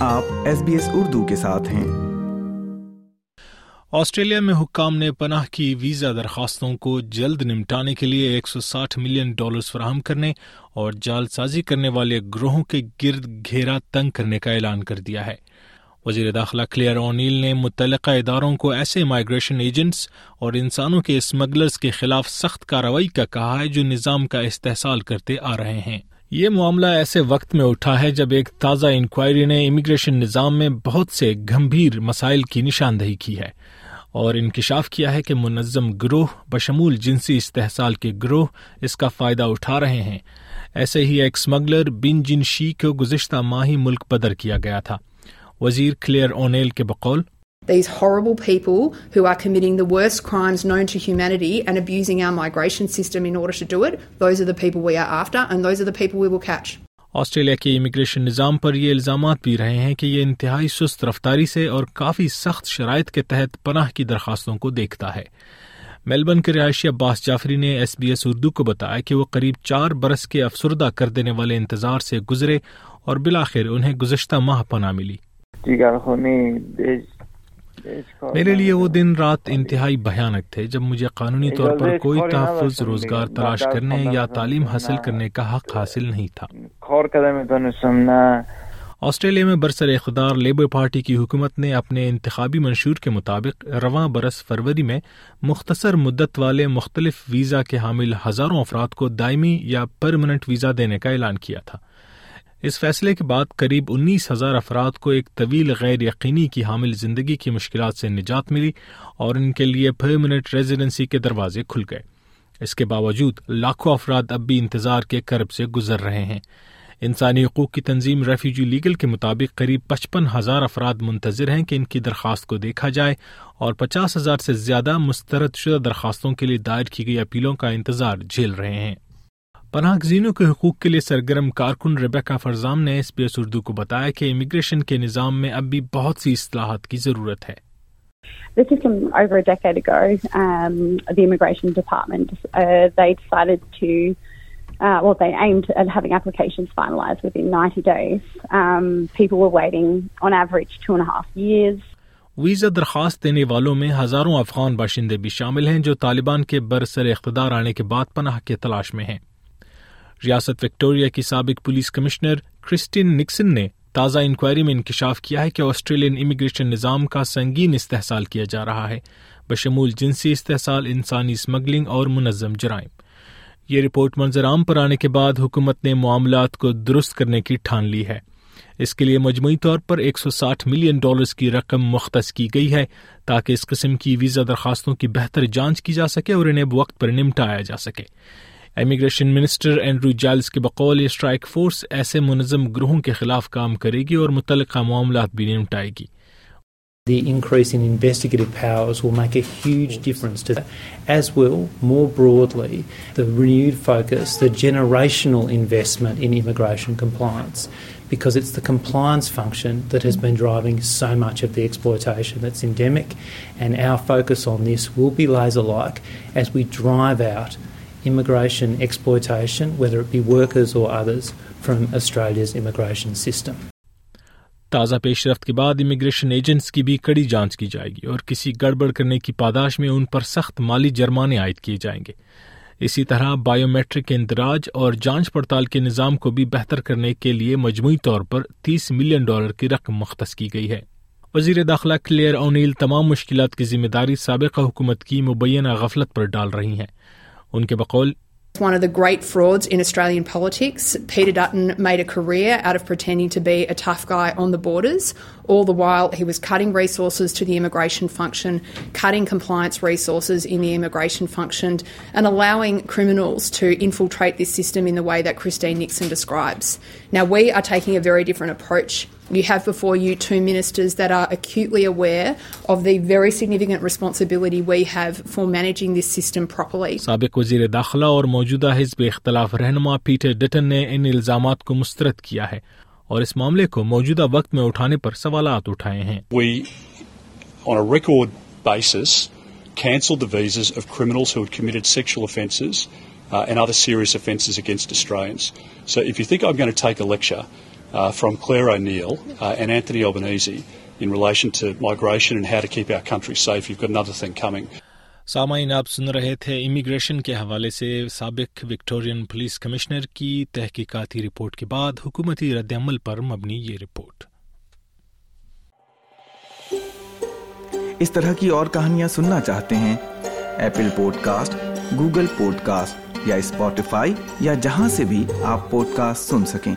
آپ S B S Urdu کے ساتھ ہیں۔ آسٹریلیا میں حکام نے پناہ کی ویزا درخواستوں کو جلد نمٹانے کے لیے ایک سو ساٹھ ملین ڈالرز فراہم کرنے اور جال سازی کرنے والے گروہوں کے گرد گھیرا تنگ کرنے کا اعلان کر دیا ہے۔ وزیر داخلہ کلیئر اونیل نے متعلقہ اداروں کو ایسے مائیگریشن ایجنٹس اور انسانوں کے اسمگلرز کے خلاف سخت کارروائی کا کہا ہے جو نظام کا استحصال کرتے آ رہے ہیں۔ یہ معاملہ ایسے وقت میں اٹھا ہے جب ایک تازہ انکوائری نے امیگریشن نظام میں بہت سے گمبھیر مسائل کی نشاندہی کی ہے اور انکشاف کیا ہے کہ منظم گروہ، بشمول جنسی استحصال کے گروہ اس کا فائدہ اٹھا رہے ہیں۔ ایسے ہی ایک اسمگلر بن جن شی کو گزشتہ ماہی ملک بدر کیا گیا تھا۔ وزیر کلیئر اونیل کے بقول These horrible people who are committing the worst crimes known to humanity and abusing our migration system in order to do it, those are the people we are after and those are the people we will catch. Australia کے immigration نظام پر یہ الزامات بھی رہے ہیں کہ یہ انتہائی سست رفتاری سے اور کافی سخت شرائط کے تحت پناہ کی درخواستوں کو دیکھتا ہے میلبرن کے رہائشی عباس جعفری نے ایس بی ایس اردو کو بتایا کہ وہ قریب چار برس کے افسردہ کر دینے والے انتظار سے گزرے اور بلاخر انہیں گزشتہ ماہ پناہ ملی میرے لیے وہ دن رات انتہائی بھیانک تھے جب مجھے قانونی طور پر کوئی تحفظ روزگار تلاش کرنے یا تعلیم حاصل کرنے کا حق حاصل نہیں تھا۔ آسٹریلیا میں برسر اقتدار لیبر پارٹی کی حکومت نے اپنے انتخابی منشور کے مطابق رواں برس فروری میں مختصر مدت والے مختلف ویزا کے حامل ہزاروں افراد کو دائمی یا پرمنٹ ویزا دینے کا اعلان کیا تھا۔ اس فیصلے کے بعد قریب انیس ہزار افراد کو ایک طویل غیر یقینی کی حامل زندگی کی مشکلات سے نجات ملی اور ان کے لیے پرمنٹ ریزیڈنسی کے دروازے کھل گئے۔ اس کے باوجود لاکھوں افراد اب بھی انتظار کے کرب سے گزر رہے ہیں۔ انسانی حقوق کی تنظیم ریفیوجی لیگل کے مطابق قریب پچپن ہزار افراد منتظر ہیں کہ ان کی درخواست کو دیکھا جائے اور پچاس ہزار سے زیادہ مسترد شدہ درخواستوں کے لیے دائر کی گئی اپیلوں کا انتظار جھیل رہے ہیں۔ پناہ گزینوں کے حقوق کے لیے سرگرم کارکن ریبیکا فرزام نے ایس پی ایس اردو کو بتایا کہ امیگریشن کے نظام میں اب بھی بہت سی اصلاحات کی ضرورت ہے The system over a decade ago, um, the immigration department, uh, they decided to, uh, well, they aimed at having applications finalised within 90 days. Um, people were waiting on average two and a half years. Visa درخواست دینے والوں میں ہزاروں افغان باشندے بھی شامل ہیں جو طالبان کے برسر اقتدار آنے کے بعد پناہ کے تلاش میں ہیں ریاست وکٹوریا کی سابق پولیس کمشنر کرسٹین نکسن نے تازہ انکوائری میں انکشاف کیا ہے کہ آسٹریلین امیگریشن نظام کا سنگین استحصال کیا جا رہا ہے۔ بشمول جنسی استحصال، انسانی اسمگلنگ اور منظم جرائم۔ یہ رپورٹ منظر عام پر آنے کے بعد حکومت نے معاملات کو درست کرنے کی ٹھان لی ہے۔ اس کے لیے مجموعی طور پر ایک سو ساٹھ ملین ڈالرز کی رقم مختص کی گئی ہے تاکہ اس قسم کی ویزا درخواستوں کی بہتر جانچ کی جا سکے اور انہیں وقت پر نمٹایا جا سکے۔ امیگریشن منسٹر اینڈرو جالس کے بقول یہ اسٹرائک فورس ایسے منظم گروہوں کے خلاف کام کرے گی اور متعلقہ معاملات بھی نہیں اٹھائے معامات immigration exploitation, whether it be workers or others, from Australia's immigration system. تازہ پیش رفت کے بعد امیگریشن ایجنٹس کی بھی کڑی جانچ کی جائے گی اور کسی گڑبڑ کرنے کی پاداش میں ان پر سخت مالی جرمانے عائد کیے جائیں گے۔ اسی طرح بایو میٹرک اندراج اور جانچ پڑتال کے نظام کو بھی بہتر کرنے کے لیے مجموعی طور پر تیس ملین ڈالر کی رقم مختص کی گئی ہے۔ وزیر داخلہ کلیئر اونیل تمام مشکلات کی ذمہ داری سابقہ حکومت کی مبینہ غفلت پر ڈال رہی ہیں۔ ان کے بقول One of the great frauds in Australian politics. Peter Dutton made a career out of pretending to be a tough guy on the borders. All the while, he was cutting resources to the immigration function, cutting compliance resources in the immigration function, and allowing criminals to infiltrate this system in the way that Christine Nixon describes. Now, we are taking a very different approach. You have before you two ministers that are acutely aware of the very significant responsibility we have for managing this system properly. سابق وزیر داخلہ اور موجودہ حزب اختلاف رہنما Peter Dutton نے ان الزامات کو مسترد کیا ہے اور اس معاملے کو موجودہ وقت میں اٹھانے پر سوالات اٹھائے ہیں We, on a record basis, cancelled the visas of criminals who had committed sexual offences uh, and other serious offences against Australians. So if you think I'm going to take a lecture uh, from Claire O'Neill uh, and Anthony Albanese in relation to migration and how to keep our country safe. You've got another thing coming. سامعین آپ سن رہے تھے immigration کے حوالے سے سابق Victorian police commissioner کی تحقیقاتی رپورٹ کے بعد حکومتی رد عمل پر مبنی یہ رپورٹ اس طرح کی اور کہانیاں سننا چاہتے ہیں Apple podcast Google podcast یا اسپوٹیفائی یا جہاں سے بھی آپ پوڈ کاسٹ سن سکیں